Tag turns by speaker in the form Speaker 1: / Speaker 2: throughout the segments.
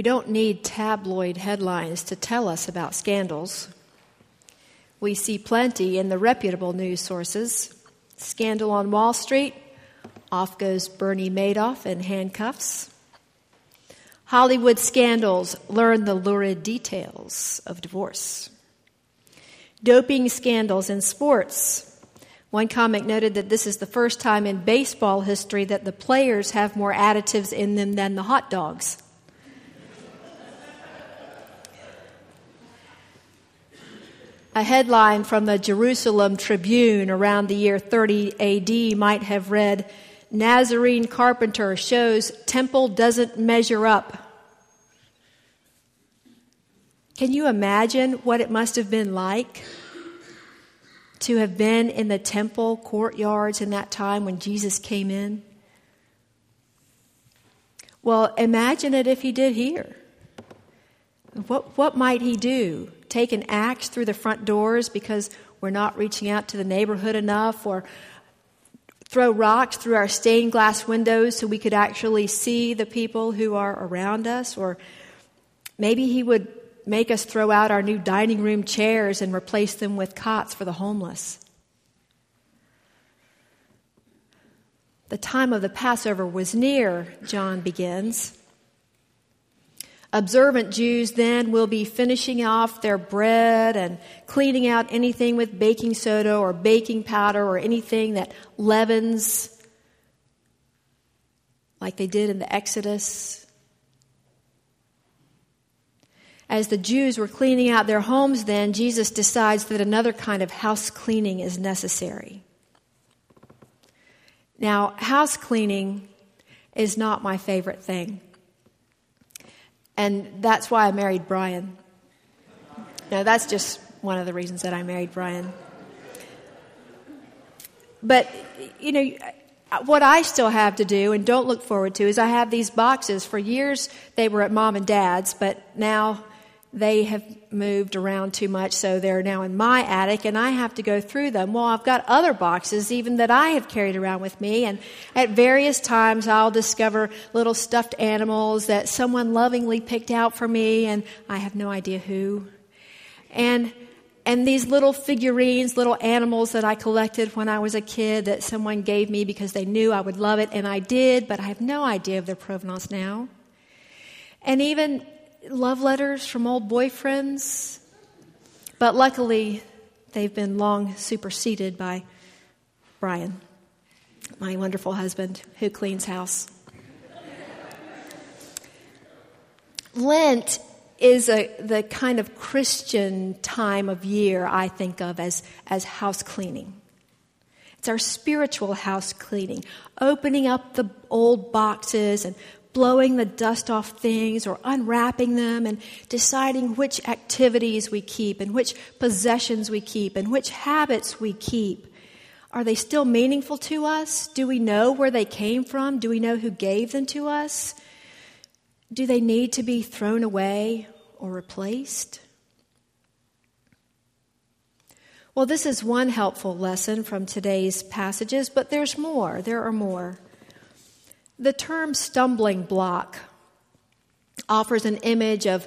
Speaker 1: We don't need tabloid headlines to tell us about scandals. We see plenty in the reputable news sources. Scandal on Wall Street, off goes Bernie Madoff in handcuffs. Hollywood scandals learn the lurid details of divorce. Doping scandals in sports. One comic noted that this is the first time in baseball history that the players have more additives in them than the hot dogs. A headline from the Jerusalem Tribune around the year 30 AD might have read Nazarene carpenter shows temple doesn't measure up. Can you imagine what it must have been like to have been in the temple courtyards in that time when Jesus came in? Well, imagine it if he did here. What, what might he do? take an axe through the front doors because we're not reaching out to the neighborhood enough, or throw rocks through our stained glass windows so we could actually see the people who are around us, or maybe he would make us throw out our new dining room chairs and replace them with cots for the homeless. The time of the Passover was near, John begins. Observant Jews then will be finishing off their bread and cleaning out anything with baking soda or baking powder or anything that leavens, like they did in the Exodus. As the Jews were cleaning out their homes, then, Jesus decides that another kind of house cleaning is necessary. Now, house cleaning is not my favorite thing. And that's why I married Brian. Now, that's just one of the reasons that I married Brian. But, you know, what I still have to do and don't look forward to is I have these boxes. For years, they were at mom and dad's, but now they have moved around too much, so they're now in my attic, and I have to go through them. Well, I've got other boxes even that I have carried around with me, and at various times I'll discover little stuffed animals that someone lovingly picked out for me, and I have no idea who. And and these little figurines, little animals that I collected when I was a kid that someone gave me because they knew I would love it, and I did, but I have no idea of their provenance now. And even love letters from old boyfriends, but luckily they've been long superseded by Brian, my wonderful husband who cleans house. Lent is a, the kind of Christian time of year I think of as, as house cleaning. It's our spiritual house cleaning, opening up the old boxes and blowing the dust off things or unwrapping them and deciding which activities we keep and which possessions we keep and which habits we keep. Are they still meaningful to us? Do we know where they came from? Do we know who gave them to us? Do they need to be thrown away or replaced? Well, this is one helpful lesson from today's passages, but there's more. There are more. The term stumbling block offers an image of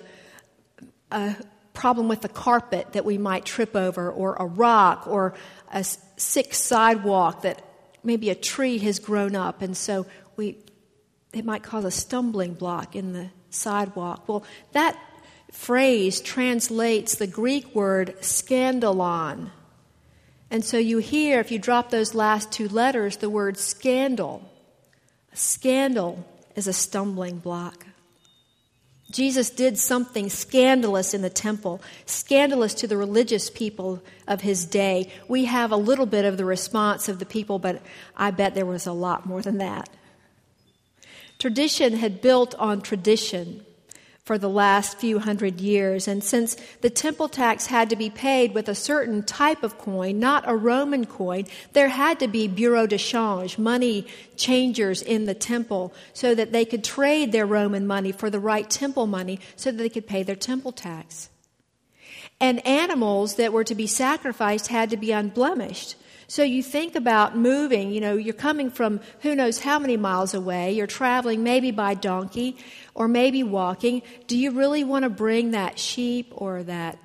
Speaker 1: a problem with the carpet that we might trip over, or a rock, or a sick sidewalk that maybe a tree has grown up, and so we, it might cause a stumbling block in the sidewalk. Well, that phrase translates the Greek word scandalon. And so you hear, if you drop those last two letters, the word scandal. Scandal is a stumbling block. Jesus did something scandalous in the temple, scandalous to the religious people of his day. We have a little bit of the response of the people, but I bet there was a lot more than that. Tradition had built on tradition for the last few hundred years. And since the temple tax had to be paid with a certain type of coin, not a Roman coin, there had to be bureau de change, money changers in the temple, so that they could trade their Roman money for the right temple money so that they could pay their temple tax. And animals that were to be sacrificed had to be unblemished. So you think about moving, you know, you're coming from who knows how many miles away, you're traveling maybe by donkey or maybe walking. Do you really want to bring that sheep or that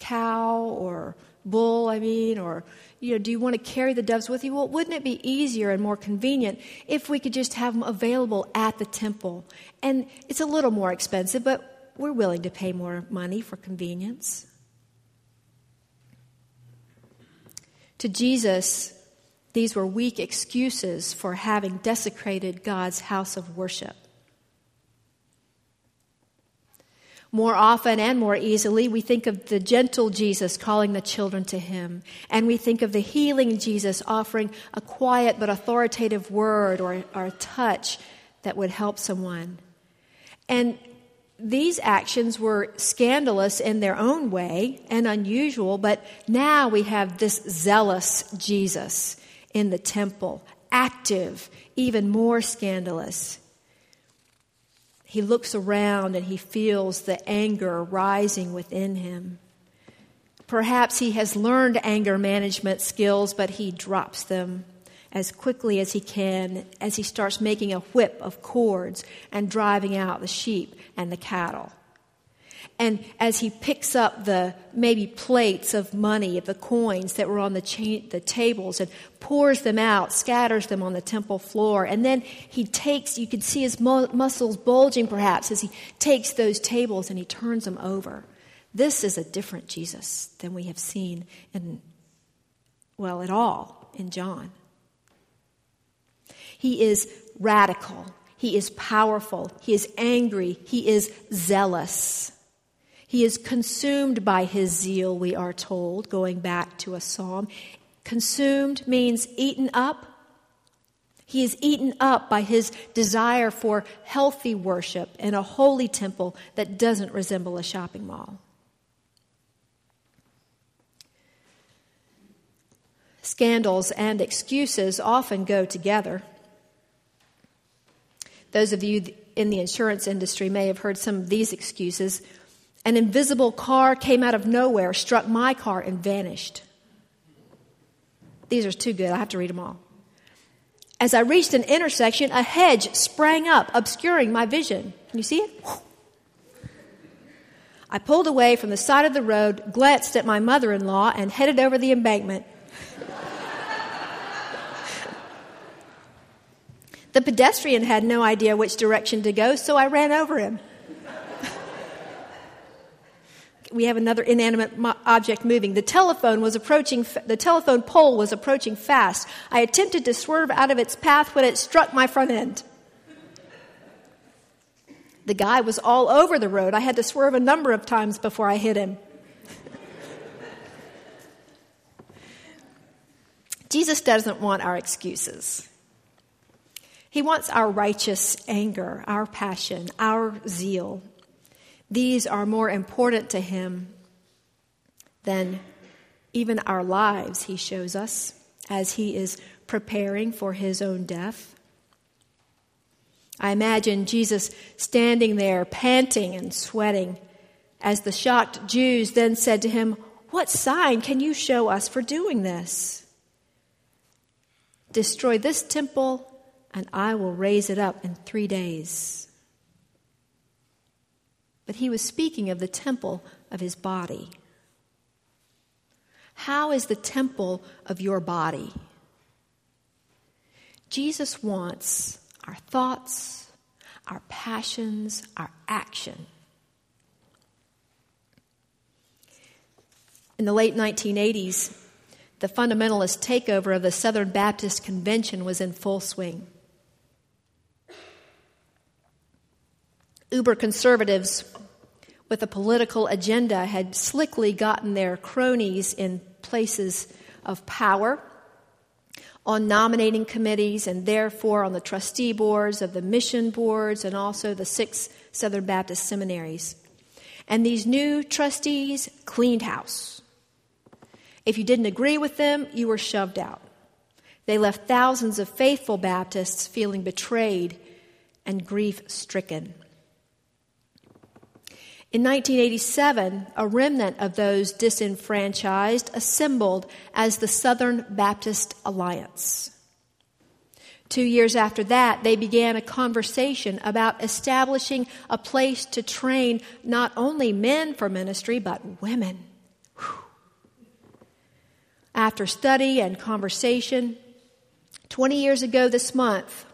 Speaker 1: cow or bull, I mean, or you know, do you want to carry the doves with you? Well, wouldn't it be easier and more convenient if we could just have them available at the temple? And it's a little more expensive, but we're willing to pay more money for convenience. To Jesus, these were weak excuses for having desecrated God's house of worship. More often and more easily, we think of the gentle Jesus calling the children to him, and we think of the healing Jesus offering a quiet but authoritative word or, or a touch that would help someone. And these actions were scandalous in their own way and unusual, but now we have this zealous Jesus in the temple, active, even more scandalous. He looks around and he feels the anger rising within him. Perhaps he has learned anger management skills, but he drops them as quickly as he can as he starts making a whip of cords and driving out the sheep and the cattle. And as he picks up the maybe plates of money, of the coins that were on the, cha- the tables, and pours them out, scatters them on the temple floor, and then he takes, you can see his mu- muscles bulging perhaps as he takes those tables and he turns them over. This is a different Jesus than we have seen in, well, at all in John. He is radical. He is powerful. He is angry. He is zealous. He is consumed by his zeal, we are told, going back to a psalm. Consumed means eaten up. He is eaten up by his desire for healthy worship in a holy temple that doesn't resemble a shopping mall. Scandals and excuses often go together. Those of you in the insurance industry may have heard some of these excuses. An invisible car came out of nowhere, struck my car, and vanished. These are too good. I have to read them all. As I reached an intersection, a hedge sprang up, obscuring my vision. Can you see it? I pulled away from the side of the road, glanced at my mother in law, and headed over the embankment. The pedestrian had no idea which direction to go, so I ran over him. we have another inanimate object moving. The telephone was approaching, the telephone pole was approaching fast. I attempted to swerve out of its path when it struck my front end. The guy was all over the road. I had to swerve a number of times before I hit him. Jesus doesn't want our excuses. He wants our righteous anger, our passion, our zeal. These are more important to him than even our lives, he shows us, as he is preparing for his own death. I imagine Jesus standing there, panting and sweating, as the shocked Jews then said to him, What sign can you show us for doing this? Destroy this temple and I will raise it up in three days. But he was speaking of the temple of his body. How is the temple of your body? Jesus wants our thoughts, our passions, our action. In the late 1980s, the fundamentalist takeover of the Southern Baptist Convention was in full swing. Uber conservatives with a political agenda had slickly gotten their cronies in places of power on nominating committees and therefore on the trustee boards of the mission boards and also the six Southern Baptist seminaries. And these new trustees cleaned house. If you didn't agree with them, you were shoved out. They left thousands of faithful Baptists feeling betrayed and grief stricken. In 1987, a remnant of those disenfranchised assembled as the Southern Baptist Alliance. Two years after that, they began a conversation about establishing a place to train not only men for ministry, but women. Whew. After study and conversation, 20 years ago this month,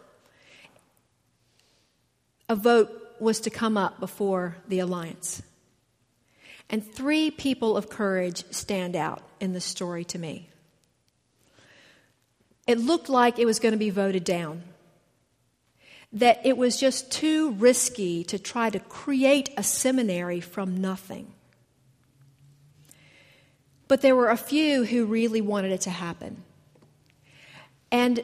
Speaker 1: a vote was to come up before the alliance. And three people of courage stand out in the story to me. It looked like it was going to be voted down, that it was just too risky to try to create a seminary from nothing. But there were a few who really wanted it to happen. And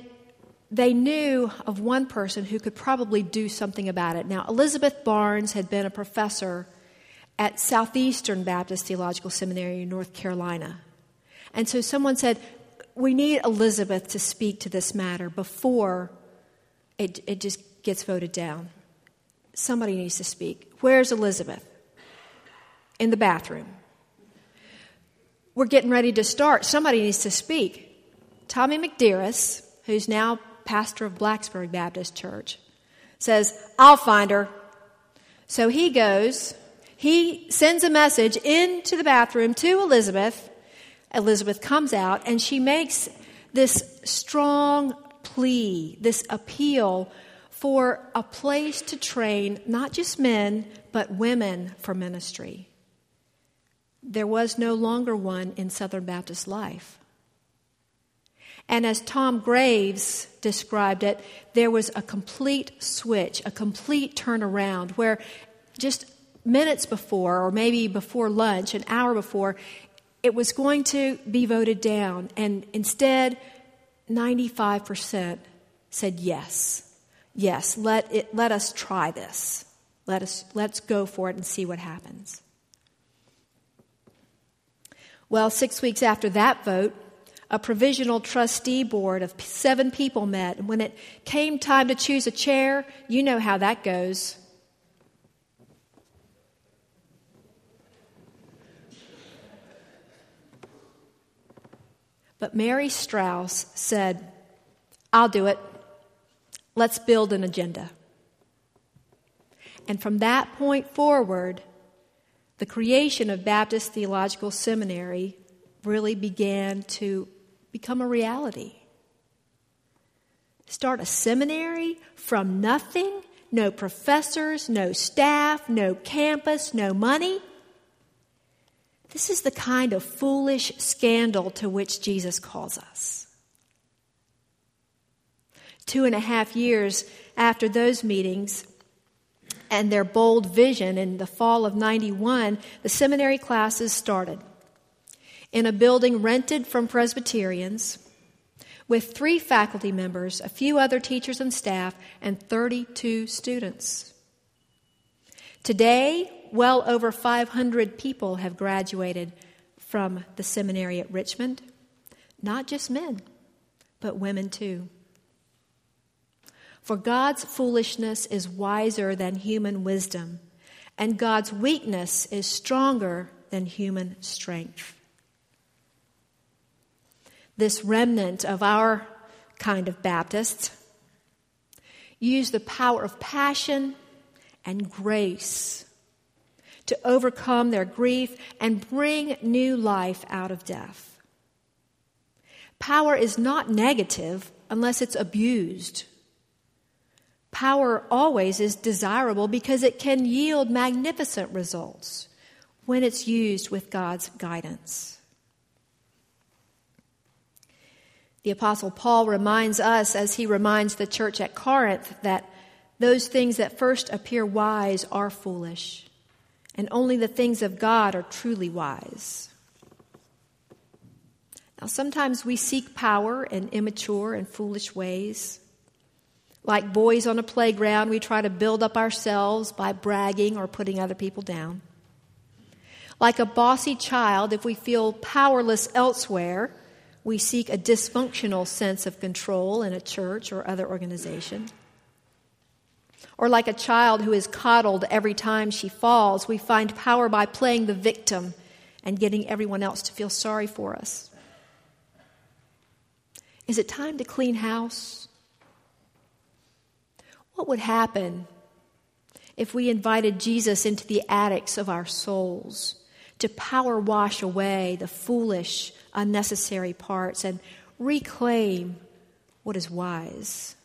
Speaker 1: they knew of one person who could probably do something about it. Now, Elizabeth Barnes had been a professor at Southeastern Baptist Theological Seminary in North Carolina. And so someone said, We need Elizabeth to speak to this matter before it, it just gets voted down. Somebody needs to speak. Where's Elizabeth? In the bathroom. We're getting ready to start. Somebody needs to speak. Tommy McDearis, who's now pastor of Blacksburg Baptist Church, says, I'll find her. So he goes, he sends a message into the bathroom to Elizabeth. Elizabeth comes out and she makes this strong plea, this appeal for a place to train not just men, but women for ministry. There was no longer one in Southern Baptist life. And as Tom Graves described it, there was a complete switch, a complete turnaround where just minutes before, or maybe before lunch, an hour before, it was going to be voted down. And instead, 95% said yes. Yes, let, it, let us try this. Let us, let's go for it and see what happens. Well, six weeks after that vote, a provisional trustee board of seven people met. And when it came time to choose a chair, you know how that goes. But Mary Strauss said, I'll do it. Let's build an agenda. And from that point forward, the creation of Baptist Theological Seminary really began to become a reality. Start a seminary from nothing, no professors, no staff, no campus, no money. This is the kind of foolish scandal to which Jesus calls us. Two and a half years after those meetings and their bold vision in the fall of 91, the seminary classes started in a building rented from Presbyterians with three faculty members, a few other teachers and staff, and 32 students. Today, well over 500 people have graduated from the seminary at Richmond. Not just men, but women too. For God's foolishness is wiser than human wisdom, and God's weakness is stronger than human strength this remnant of our kind of Baptists, use the power of passion and grace to overcome their grief and bring new life out of death. Power is not negative unless it's abused. Power always is desirable because it can yield magnificent results when it's used with God's guidance. The Apostle Paul reminds us, as he reminds the church at Corinth, that those things that first appear wise are foolish, and only the things of God are truly wise. Now, sometimes we seek power in immature and foolish ways. Like boys on a playground, we try to build up ourselves by bragging or putting other people down. Like a bossy child, if we feel powerless elsewhere, we seek a dysfunctional sense of control in a church or other organization. Or like a child who is coddled every time she falls, we find power by playing the victim and getting everyone else to feel sorry for us. Is it time to clean house? What would happen if we invited Jesus into the attics of our souls to power wash away the foolish, unnecessary parts and reclaim what is wise?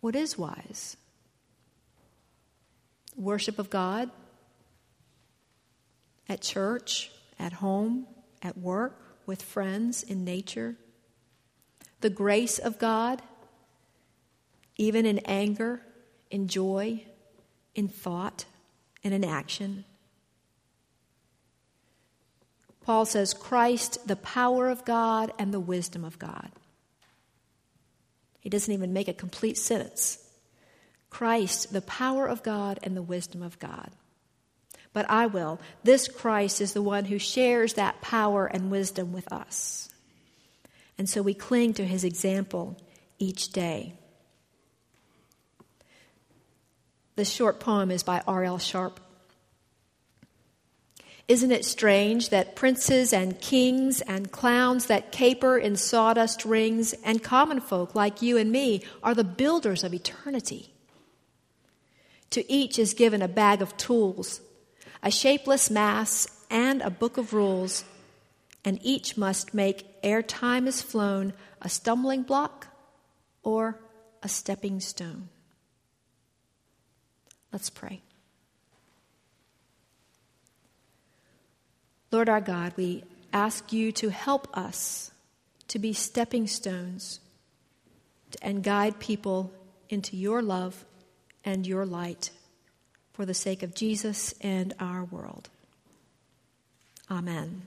Speaker 1: What is wise? Worship of God at church, at home, at work, with friends, in nature. The grace of God, even in anger, in joy, in thought, and in action. Paul says, Christ, the power of God and the wisdom of God. He doesn't even make a complete sentence. Christ, the power of God and the wisdom of God. But I will. This Christ is the one who shares that power and wisdom with us. And so we cling to his example each day. This short poem is by R.L. Sharp. Isn't it strange that princes and kings and clowns that caper in sawdust rings and common folk like you and me are the builders of eternity? To each is given a bag of tools, a shapeless mass, and a book of rules, and each must make, ere time is flown, a stumbling block or a stepping stone. Let's pray. Lord our God, we ask you to help us to be stepping stones and guide people into your love and your light for the sake of Jesus and our world. Amen.